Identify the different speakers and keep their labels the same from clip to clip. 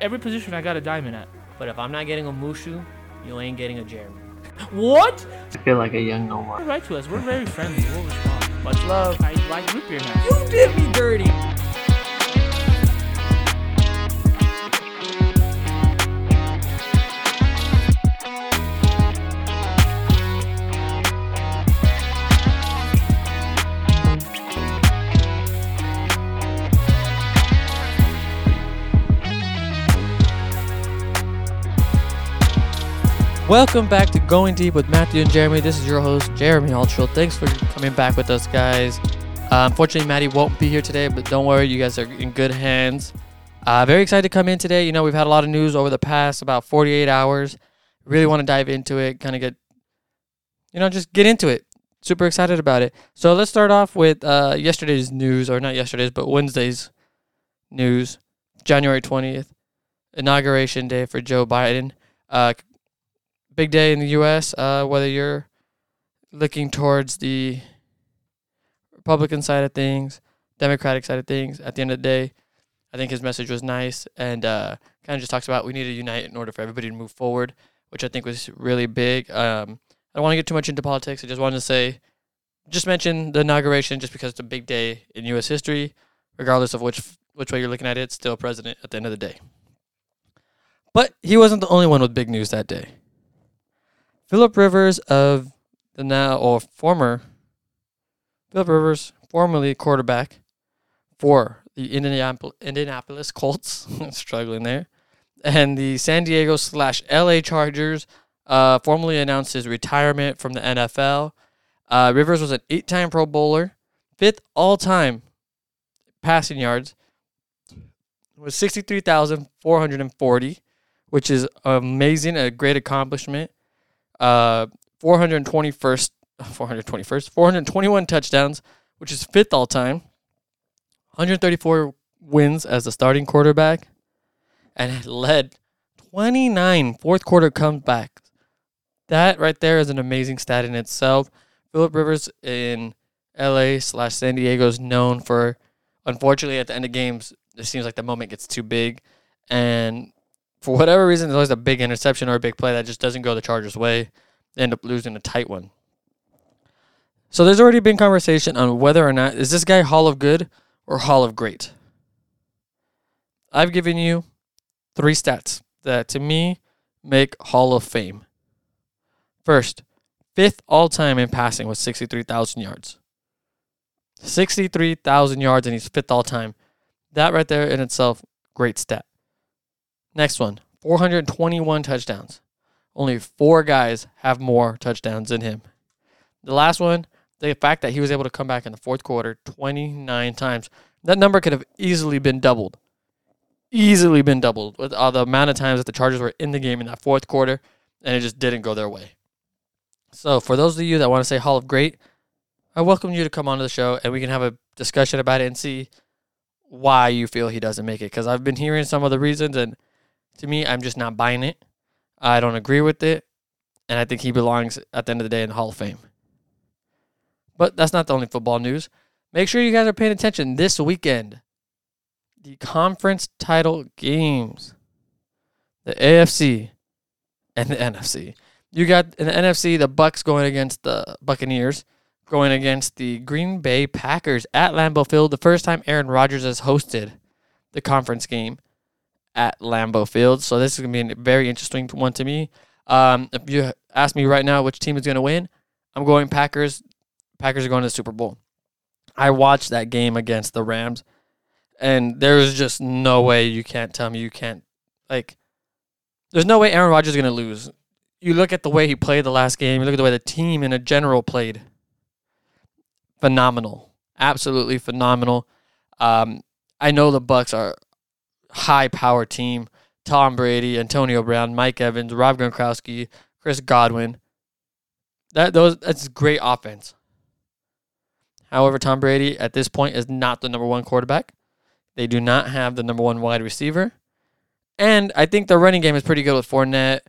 Speaker 1: every position I got a diamond at.
Speaker 2: But if I'm not getting a Mushu, you ain't getting a Jeremy.
Speaker 1: What?
Speaker 3: I feel like a young Nomar.
Speaker 1: Write to us. We're very friendly. We'll respond. Much love. I like root beer now.
Speaker 2: You did me dirty. Welcome back to Going Deep with Matthew and Jeremy. This is your host, Jeremy Altrill. Thanks for coming back with us, guys. Uh, unfortunately, Maddie won't be here today, but don't worry, you guys are in good hands. Uh, very excited to come in today. You know, we've had a lot of news over the past about 48 hours. Really want to dive into it, kind of get, you know, just get into it. Super excited about it. So let's start off with uh, yesterday's news, or not yesterday's, but Wednesday's news, January 20th, inauguration day for Joe Biden. Uh, big day in the U.S. Uh, whether you're looking towards the Republican side of things, Democratic side of things, at the end of the day, I think his message was nice and uh, kind of just talks about we need to unite in order for everybody to move forward, which I think was really big. Um, I don't want to get too much into politics. I just wanted to say, just mention the inauguration, just because it's a big day in U.S. history, regardless of which which way you're looking at it. Still president at the end of the day. But he wasn't the only one with big news that day. Philip Rivers of the now or former Philip Rivers, formerly quarterback for the Indianapolis Colts, struggling there, and the San Diego slash LA Chargers, uh, formally announced his retirement from the NFL. Uh, Rivers was an eight-time Pro Bowler, fifth all-time passing yards, was sixty-three thousand four hundred and forty, which is amazing, a great accomplishment uh, 421st, 421st, 421 touchdowns, which is fifth all time. 134 wins as the starting quarterback, and led 29 fourth quarter comebacks. That right there is an amazing stat in itself. Philip Rivers in LA slash San Diego is known for, unfortunately, at the end of games, it seems like the moment gets too big, and for whatever reason, there's always a big interception or a big play that just doesn't go the Chargers' way. They end up losing a tight one. So there's already been conversation on whether or not is this guy Hall of Good or Hall of Great. I've given you three stats that to me make Hall of Fame. First, fifth all time in passing with 63,000 yards. 63,000 yards and he's fifth all time. That right there in itself, great stat. Next one 421 touchdowns. Only four guys have more touchdowns than him. The last one, the fact that he was able to come back in the fourth quarter 29 times, that number could have easily been doubled. Easily been doubled with all the amount of times that the Chargers were in the game in that fourth quarter, and it just didn't go their way. So, for those of you that want to say Hall of Great, I welcome you to come onto the show and we can have a discussion about it and see why you feel he doesn't make it. Because I've been hearing some of the reasons, and to me, I'm just not buying it. I don't agree with it. And I think he belongs at the end of the day in the Hall of Fame. But that's not the only football news. Make sure you guys are paying attention this weekend. The conference title games, the AFC and the NFC. You got in the NFC the Bucks going against the Buccaneers, going against the Green Bay Packers at Lambeau Field. The first time Aaron Rodgers has hosted the conference game at Lambeau Field. So this is going to be a very interesting one to me. Um, if you ask me right now which team is going to win, I'm going Packers. Packers are going to the Super Bowl. I watched that game against the Rams, and there is just no way you can't tell me you can't like. There's no way Aaron Rodgers is going to lose. You look at the way he played the last game. You look at the way the team in a general played. Phenomenal, absolutely phenomenal. Um, I know the Bucks are high power team. Tom Brady, Antonio Brown, Mike Evans, Rob Gronkowski, Chris Godwin. That those that's great offense. However, Tom Brady at this point is not the number one quarterback. They do not have the number one wide receiver, and I think the running game is pretty good with Fournette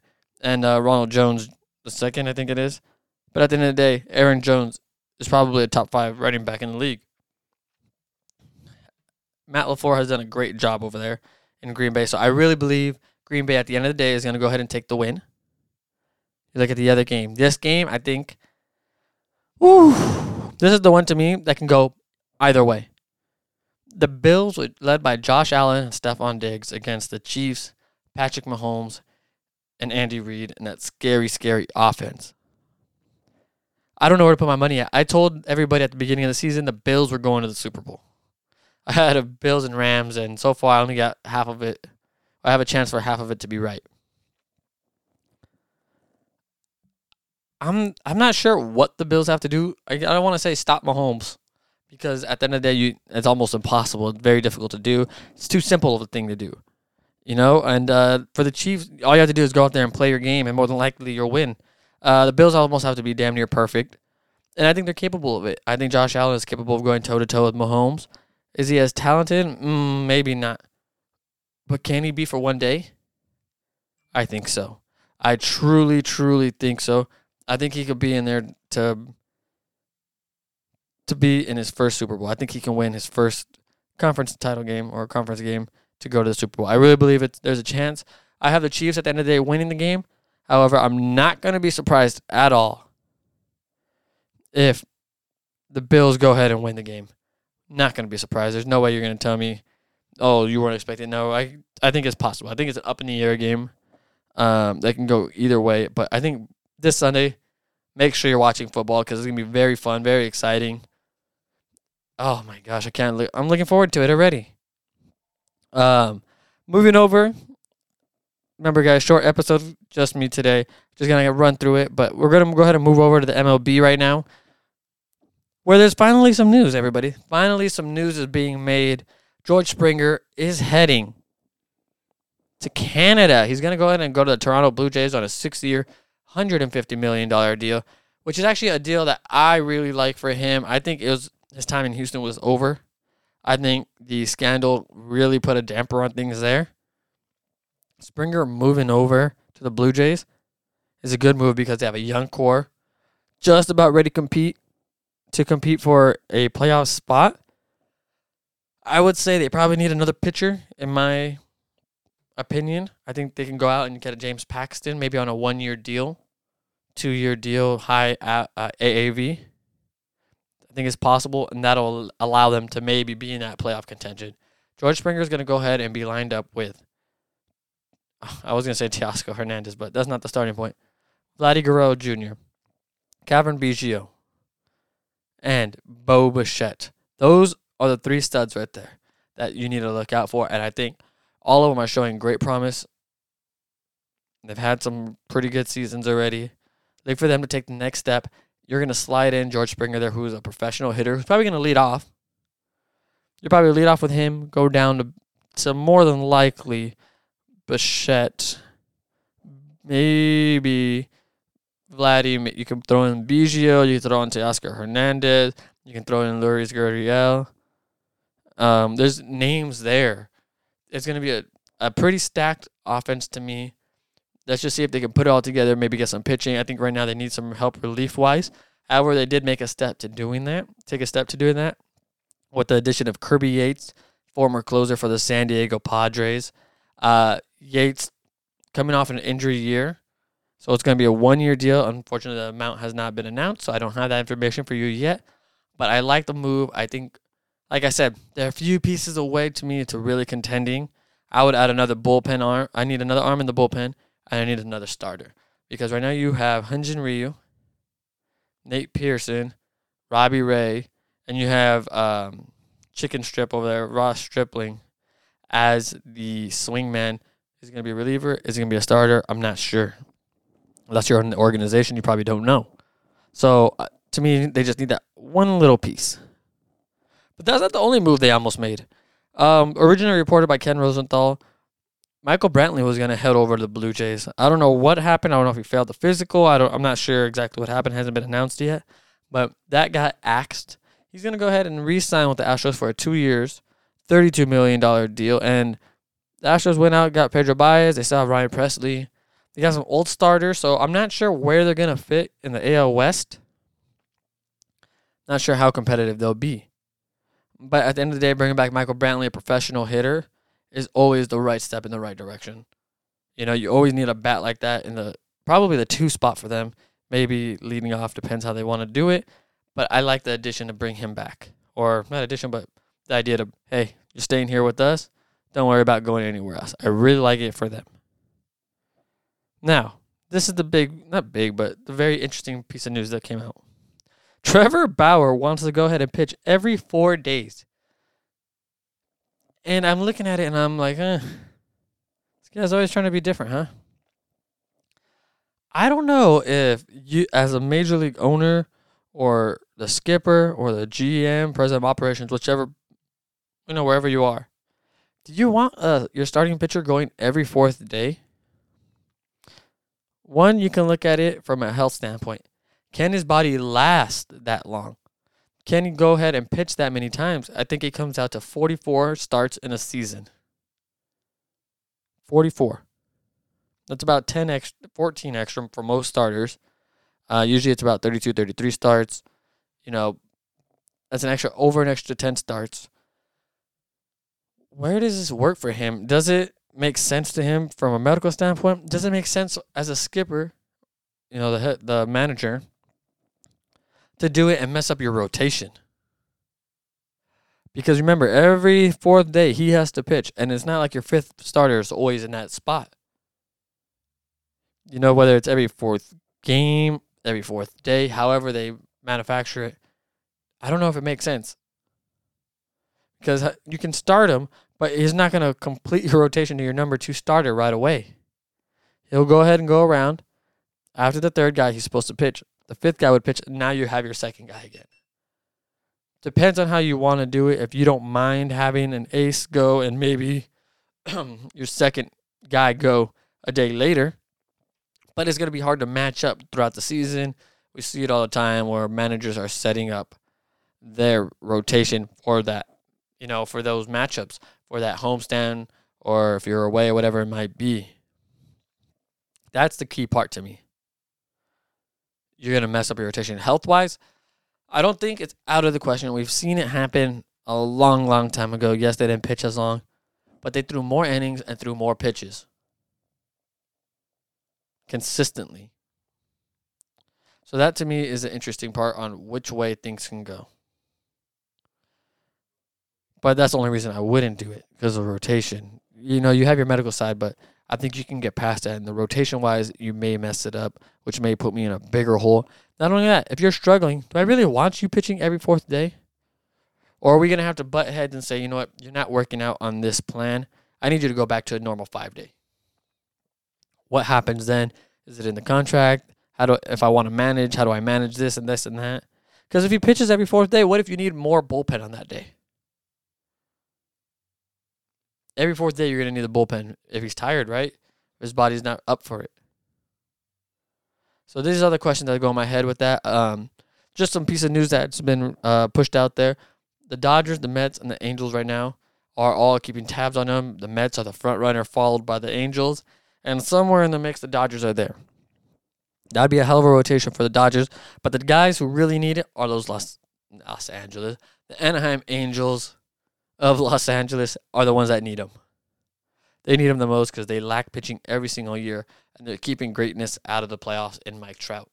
Speaker 2: and uh, Ronald Jones the second. I think it is, but at the end of the day, Aaron Jones is probably a top five running back in the league. Matt LaFleur has done a great job over there. In Green Bay. So I really believe Green Bay at the end of the day is going to go ahead and take the win. You look at the other game. This game, I think, whew, this is the one to me that can go either way. The Bills, led by Josh Allen and Stefon Diggs, against the Chiefs, Patrick Mahomes, and Andy Reid, and that scary, scary offense. I don't know where to put my money at. I told everybody at the beginning of the season the Bills were going to the Super Bowl. I had a Bills and Rams, and so far I only got half of it. I have a chance for half of it to be right. I'm I'm not sure what the Bills have to do. I, I don't want to say stop Mahomes because at the end of the day, you it's almost impossible. It's very difficult to do. It's too simple of a thing to do, you know. And uh, for the Chiefs, all you have to do is go out there and play your game, and more than likely you'll win. Uh, the Bills almost have to be damn near perfect, and I think they're capable of it. I think Josh Allen is capable of going toe to toe with Mahomes. Is he as talented? Mm, maybe not. But can he be for one day? I think so. I truly, truly think so. I think he could be in there to to be in his first Super Bowl. I think he can win his first conference title game or conference game to go to the Super Bowl. I really believe it. there's a chance. I have the Chiefs at the end of the day winning the game. However, I'm not going to be surprised at all if the Bills go ahead and win the game. Not going to be surprised. There's no way you're going to tell me, "Oh, you weren't expecting." No, I I think it's possible. I think it's an up in the air game. Um, they can go either way, but I think this Sunday, make sure you're watching football because it's gonna be very fun, very exciting. Oh my gosh, I can't. Look, I'm looking forward to it already. Um, moving over. Remember, guys, short episode, just me today. Just gonna run through it, but we're gonna go ahead and move over to the MLB right now, where there's finally some news. Everybody, finally some news is being made. George Springer is heading to Canada. He's gonna go ahead and go to the Toronto Blue Jays on a six-year, $150 million deal, which is actually a deal that I really like for him. I think it was his time in Houston was over. I think the scandal really put a damper on things there. Springer moving over to the Blue Jays is a good move because they have a young core, just about ready to compete to compete for a playoff spot. I would say they probably need another pitcher, in my opinion. I think they can go out and get a James Paxton, maybe on a one-year deal, two-year deal, high uh, AAV. I think it's possible, and that'll allow them to maybe be in that playoff contention. George Springer is going to go ahead and be lined up with. I was going to say Teoscar Hernandez, but that's not the starting point. Vladdy Guerrero Jr., Cavan Biggio, and Bo Bichette. Those are the three studs right there that you need to look out for. And I think all of them are showing great promise. They've had some pretty good seasons already. Look for them to take the next step. You're going to slide in George Springer there, who's a professional hitter, who's probably going to lead off. You're probably lead off with him, go down to, to more than likely Bichette, maybe Vladdy. You can throw in Biggio. You can throw in Teoscar Hernandez. You can throw in Lourdes Gurriel. Um, there's names there. It's going to be a, a pretty stacked offense to me. Let's just see if they can put it all together, maybe get some pitching. I think right now they need some help relief wise. However, they did make a step to doing that, take a step to doing that with the addition of Kirby Yates, former closer for the San Diego Padres. Uh, Yates coming off an injury year. So it's going to be a one year deal. Unfortunately, the amount has not been announced, so I don't have that information for you yet. But I like the move. I think, like I said, there are a few pieces away to me to really contending. I would add another bullpen arm. I need another arm in the bullpen, and I need another starter. Because right now you have Hyun-Jin Ryu, Nate Pearson, Robbie Ray, and you have um, Chicken Strip over there, Ross Stripling, as the swingman. Is he going to be a reliever? Is he going to be a starter? I'm not sure. Unless you're in the organization, you probably don't know. So uh, to me, they just need that one little piece. But that's not the only move they almost made. Um, originally reported by Ken Rosenthal, Michael Brantley was going to head over to the Blue Jays. I don't know what happened. I don't know if he failed the physical. I don't. I'm not sure exactly what happened. It hasn't been announced yet. But that got axed. He's going to go ahead and re-sign with the Astros for two years, $32 million deal. And the Astros went out, got Pedro Baez. They still have Ryan Pressly. They got some old starters, so I'm not sure where they're to fit in the AL West. Not sure how competitive they'll be. But at the end of the day, bringing back Michael Brantley, a professional hitter, is always the right step in the right direction. You know, you always need a bat like that in the probably the two spot for them. Maybe leading off depends how they want to do it. But I like the addition to bring him back. Or not addition, but the idea to hey, you're staying here with us. Don't worry about going anywhere else. I really like it for them. Now, this is the big, not big, but the very interesting piece of news that came out. Trevor Bauer wants to go ahead and pitch every four days. And I'm looking at it and I'm like, eh, this guy's always trying to be different, huh? I don't know if you, as a major league owner or the skipper or the GM, president of operations, whichever, you know, wherever you are, do you want uh, your starting pitcher going every fourth day? One, you can look at it from a health standpoint. Can his body last that long? Can he go ahead and pitch that many times? I think it comes out to 44 starts in a season. 44. That's about 10 extra, 14 extra for most starters. Uh, usually it's about 32, 33 starts. You know, that's an extra, over an extra 10 starts where does this work for him? Does it make sense to him from a medical standpoint? Does it make sense as a skipper, you know, the the manager, to do it and mess up your rotation? Because remember, every fourth day he has to pitch, and it's not like your fifth starter is always in that spot. You know, whether it's every fourth game, every fourth day, however they manufacture it, I don't know if it makes sense. Because uh, you can start him, but he's not going to complete your rotation to your number two starter right away. He'll go ahead and go around. After the third guy, he's supposed to pitch. The fifth guy would pitch. Now you have your second guy again. Depends on how you want to do it. If you don't mind having an ace go and maybe your second guy go a day later, but it's going to be hard to match up throughout the season. We see it all the time where managers are setting up their rotation for that, you know, for those matchups for that homestand or if you're away or whatever it might be. That's the key part to me. You're going to mess up your rotation health wise. I don't think it's out of the question. We've seen it happen a long, long time ago. Yes, they didn't pitch as long, but they threw more innings and threw more pitches consistently. So that to me is an interesting part on which way things can go. But that's the only reason I wouldn't do it because of rotation. You know, you have your medical side, but I think you can get past that. And the rotation wise, you may mess it up, which may put me in a bigger hole. Not only that, if you're struggling, do I really want you pitching every fourth day? Or are we going to have to butt heads and say, you know what, you're not working out on this plan. I need you to go back to a normal five day. What happens then? Is it in the contract? How do if I want to manage? How do I manage this and this and that? Because if he pitches every fourth day, what if you need more bullpen on that day? Every fourth day you're gonna need the bullpen if he's tired, right? His body's not up for it. So these are the questions that go in my head with that. Um, just some piece of news that's been uh, pushed out there. The Dodgers, the Mets, and the Angels right now are all keeping tabs on them. The Mets are the front runner, followed by the Angels, and somewhere in the mix, the Dodgers are there. That'd be a hell of a rotation for the Dodgers. But the guys who really need it are those Los Los Angeles, the Anaheim Angels, of Los Angeles are the ones that need him. They need him the most because they lack pitching every single year, and they're keeping greatness out of the playoffs in Mike Trout.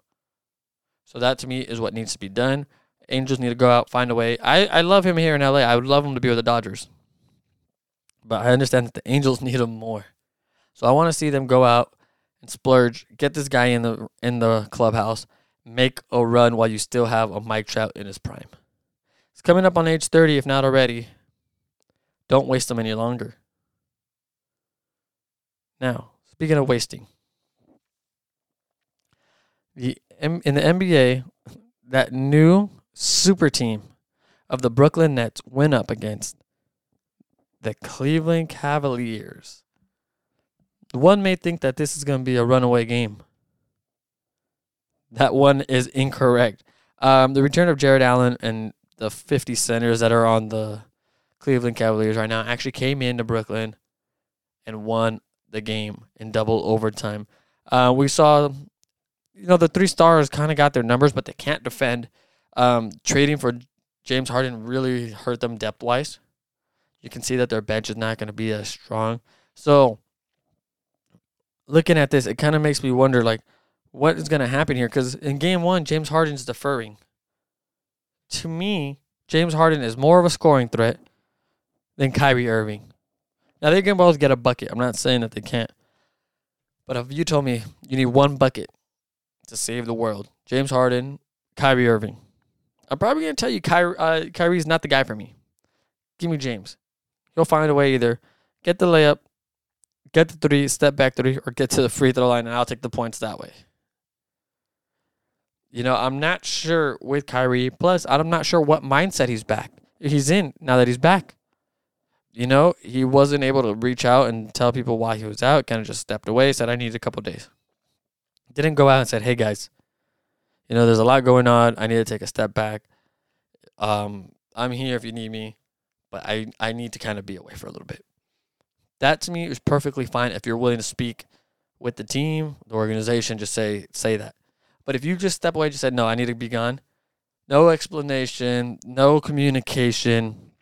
Speaker 2: So that to me is what needs to be done. Angels need to go out, find a way. I, I love him here in LA. I would love him to be with the Dodgers. But I understand that the Angels need him more. So I want to see them go out and splurge, get this guy in the in the clubhouse, make a run while you still have a Mike Trout in his prime. He's coming up on age 30, if not already. Don't waste them any longer. Now, speaking of wasting, the in the NBA, that new super team of the Brooklyn Nets went up against the Cleveland Cavaliers. One may think that this is going to be a runaway game. That one is incorrect. Um, the return of Jarrett Allen and the 50 centers that are on the Cleveland Cavaliers right now actually came into Brooklyn and won the game in double overtime. Uh, we saw, you know, the three stars kind of got their numbers, but they can't defend. Um, trading for James Harden really hurt them depth wise. You can see that their bench is not going to be as strong. So, looking at this, it kind of makes me wonder, like, what is going to happen here? Because in game one, James Harden's deferring. To me, James Harden is more of a scoring threat than Kyrie Irving. Now, they can both get a bucket. I'm not saying that they can't. But if you told me you need one bucket to save the world, James Harden, Kyrie Irving, I'm probably to tell you Kyrie, uh, Kyrie's not the guy for me. Give me James. He'll find a way either get the layup, get the three, step back three, or get to the free throw line, and I'll take the points that way. You know, I'm not sure with Kyrie. Plus, I'm not sure what mindset he's back. He's in now that he's back. You know, he wasn't able to reach out and tell people why he was out. Kind of just stepped away, said, I need a couple days. Didn't go out and said, hey, guys, you know, there's a lot going on. I need to take a step back. Um, I'm here if you need me, but I, I need to kind of be away for a little bit. That to me is perfectly fine if you're willing to speak with the team, the organization, just say say that. But if you just step away, just said, no, I need to be gone, no explanation, no communication,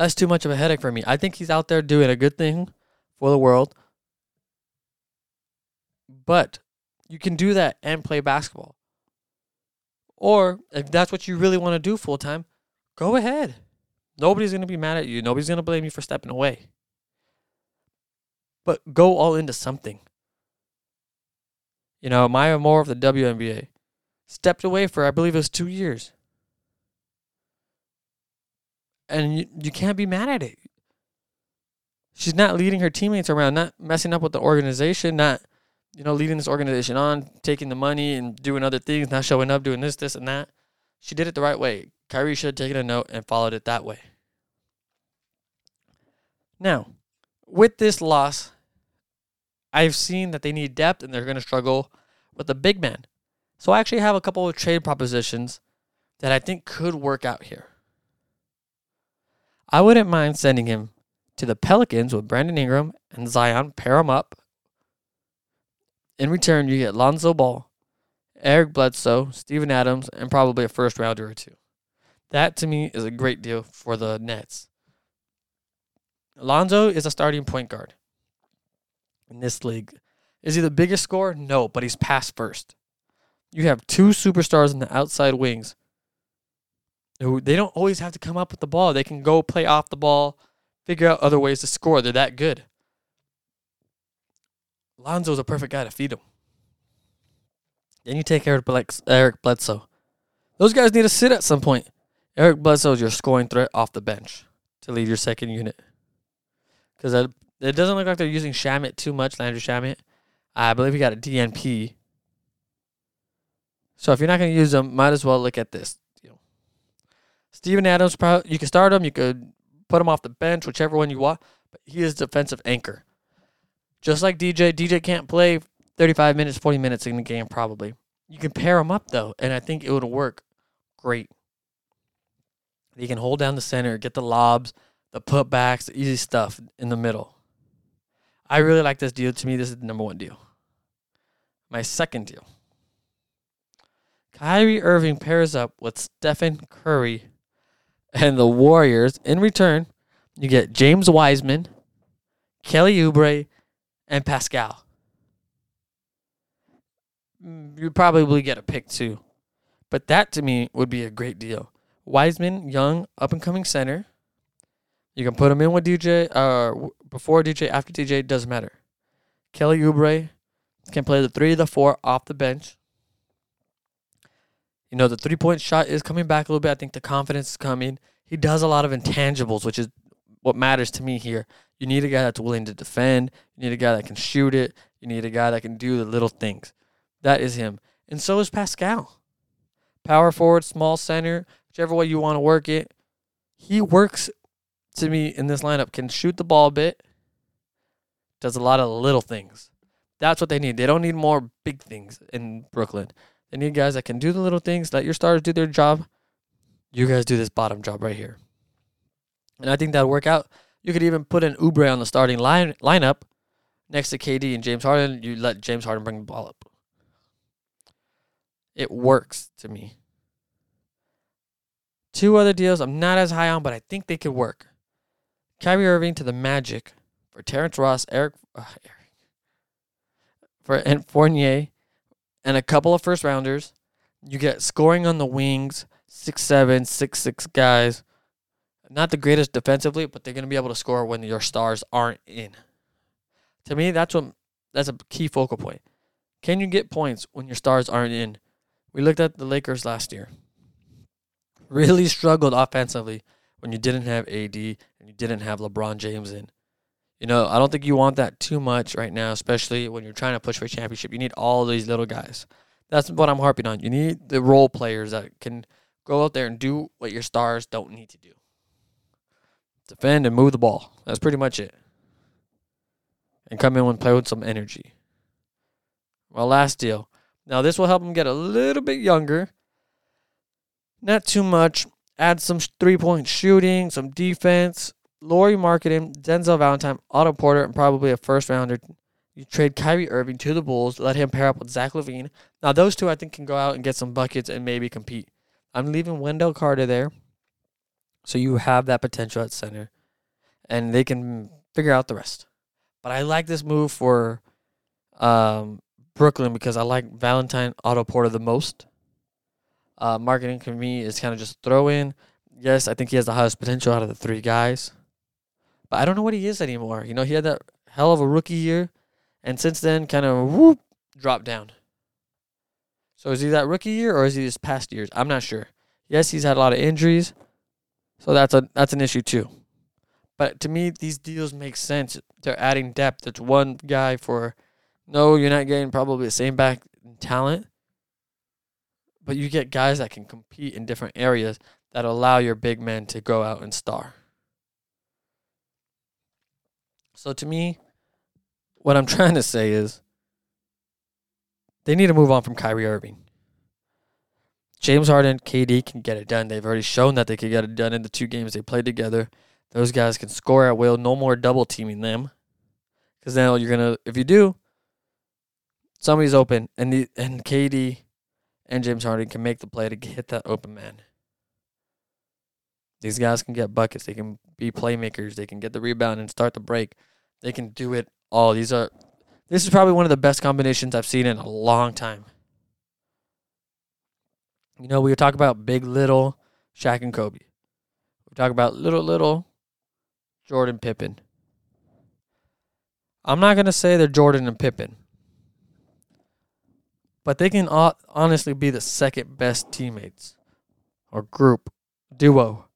Speaker 2: that's too much of a headache for me. I think he's out there doing a good thing for the world. But you can do that and play basketball. Or if that's what you really want to do full time, go ahead. Nobody's going to be mad at you. Nobody's going to blame you for stepping away. But go all into something. You know, Maya Moore of the WNBA stepped away for, I believe it was two years. And you, you can't be mad at it. She's not leading her teammates around, not messing up with the organization, not, you know, leading this organization on, taking the money and doing other things, not showing up, doing this, this, and that. She did it the right way. Kyrie should have taken a note and followed it that way. Now, with this loss, I've seen that they need depth and they're going to struggle with the big man. So I actually have a couple of trade propositions that I think could work out here. I wouldn't mind sending him to the Pelicans with Brandon Ingram and Zion, pair them up. In return, you get Lonzo Ball, Eric Bledsoe, Steven Adams, and probably a first rounder or two. That to me is a great deal for the Nets. Lonzo is a starting point guard in this league. Is he the biggest scorer? No, but he's pass first. You have two superstars in the outside wings they don't always have to come up with the ball. They can go play off the ball, figure out other ways to score. They're that good. Lonzo's a perfect guy to feed him. Then you take Eric, Eric Bledsoe. Those guys need to sit at some point. Eric Bledsoe is your scoring threat off the bench to lead your second unit. Because it doesn't look like they're using Shamet too much, Landry Shamet. I believe he got a DNP. So if you're not going to use them, might as well look at this. Steven Adams, you can start him. You could put him off the bench, whichever one you want. But he is defensive anchor. Just like DJ. DJ can't play 35 minutes, 40 minutes in the game, probably. You can pair him up, though, and I think it would work great. He can hold down the center, get the lobs, the putbacks, the easy stuff in the middle. I really like this deal. To me, this is the number one deal. My second deal. Kyrie Irving pairs up with Stephen Curry and the Warriors. In return, you get James Wiseman, Kelly Oubre, and Paschall. Mm, you probably get a pick too. But that to me would be a great deal. Wiseman, young, up and coming center. You can put him in with DJ, uh, before DJ, after DJ, doesn't matter. Kelly Oubre can play the three, the four off the bench. You know, the three point shot is coming back a little bit. I think the confidence is coming. He does a lot of intangibles, which is what matters to me here. You need a guy that's willing to defend. You need a guy that can shoot it. You need a guy that can do the little things. That is him. And so is Paschall. Power forward, small center, whichever way you want to work it. He works to me in this lineup can shoot the ball a bit, does a lot of little things. That's what they need. They don't need more big things in Brooklyn. They need guys that can do the little things, let your stars do their job. You guys do this bottom job right here. And I think that'll work out. You could even put an Oubre on the starting line lineup next to KD and James Harden. You let James Harden bring the ball up. It works to me. Two other deals I'm not as high on, but I think they could work. Kyrie Irving to the Magic for Terrence Ross, Eric, uh, Eric for and Fournier, and a couple of first rounders. You get scoring on the wings, six seven, six six guys. Not the greatest defensively, but they're gonna be able to score when your stars aren't in. To me, that's what that's a key focal point. Can you get points when your stars aren't in? We looked at the Lakers last year. Really struggled offensively when you didn't have AD and you didn't have LeBron James in. You know, I don't think you want that too much right now, especially when you're trying to push for a championship. You need all these little guys. That's what I'm harping on. You need the role players that can go out there and do what your stars don't need to do. Defend and move the ball. That's pretty much it. And come in and play with some energy. Well, last deal. Now this will help him get a little bit younger. Not too much. Add some three point shooting, some defense. Lauri Markkanen, Denzel Valentine, Otto Porter, and probably a first rounder. You trade Kyrie Irving to the Bulls, let him pair up with Zach LaVine. Now those two I think can go out and get some buckets and maybe compete. I'm leaving Wendell Carter there. So you have that potential at center. And they can figure out the rest. But I like this move for um, Brooklyn because I like Valentine Otto Porter the most. Uh, Markkanen for me is kind of just throw in. Yes, I think he has the highest potential out of the three guys. But I don't know what he is anymore. You know, he had that hell of a rookie year, and since then, kind of whoop, dropped down. So is he that rookie year or is he just past years? I'm not sure. Yes, he's had a lot of injuries, so that's a that's an issue too. But to me, these deals make sense. They're adding depth. It's one guy for no, you're not getting probably the same back talent, but you get guys that can compete in different areas that allow your big men to go out and star. So to me, what I'm trying to say is they need to move on from Kyrie Irving. James Harden, KD can get it done. They've already shown that they can get it done in the two games they played together. Those guys can score at will. No more double teaming them. Because now you're gonna, if you do, somebody's open, and the and KD and James Harden can make the play to hit that open man. These guys can get buckets. They can be playmakers. They can get the rebound and start the break. They can do it all. These are this is probably one of the best combinations I've seen in a long time. You know, we talk about big little Shaq and Kobe. We talk about little little Jordan Pippen. I'm not gonna say they're Jordan and Pippen, but they can honestly be the second best teammates or group duo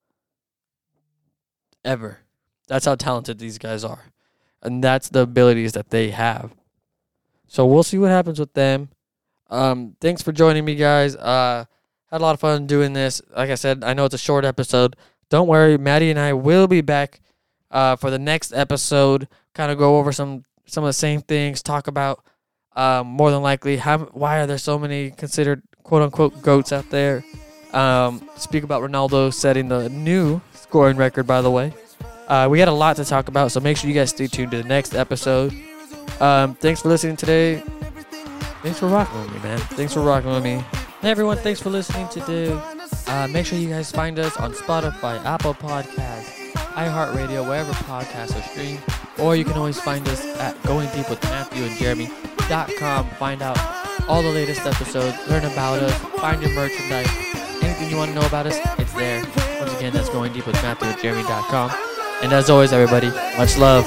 Speaker 2: ever. That's how talented these guys are. And that's the abilities that they have. So we'll see what happens with them. Um, thanks for joining me, guys. Uh, had a lot of fun doing this. Like I said, I know it's a short episode. Don't worry, Maddie and I will be back uh, for the next episode. Kind of go over some some of the same things. Talk about um, more than likely how why are there so many considered quote unquote goats out there. Um, speak about Ronaldo setting the new scoring record, by the way. Uh, we had a lot to talk about, so make sure you guys stay tuned to the next episode. Um, thanks for listening today. Thanks for rocking with me, man. Thanks for rocking with me. Hey, everyone, thanks for listening today. Uh, make sure you guys find us on Spotify, Apple Podcasts, iHeartRadio, wherever podcasts are streamed. Or you can always find us at Going Deep with Matthew and Jeremy.com. Find out all the latest episodes, learn about us, find your merchandise. Anything you want to know about us, it's there. Once again, that's Going Deep with Matthew and Jeremy.com. And as always, everybody, much love.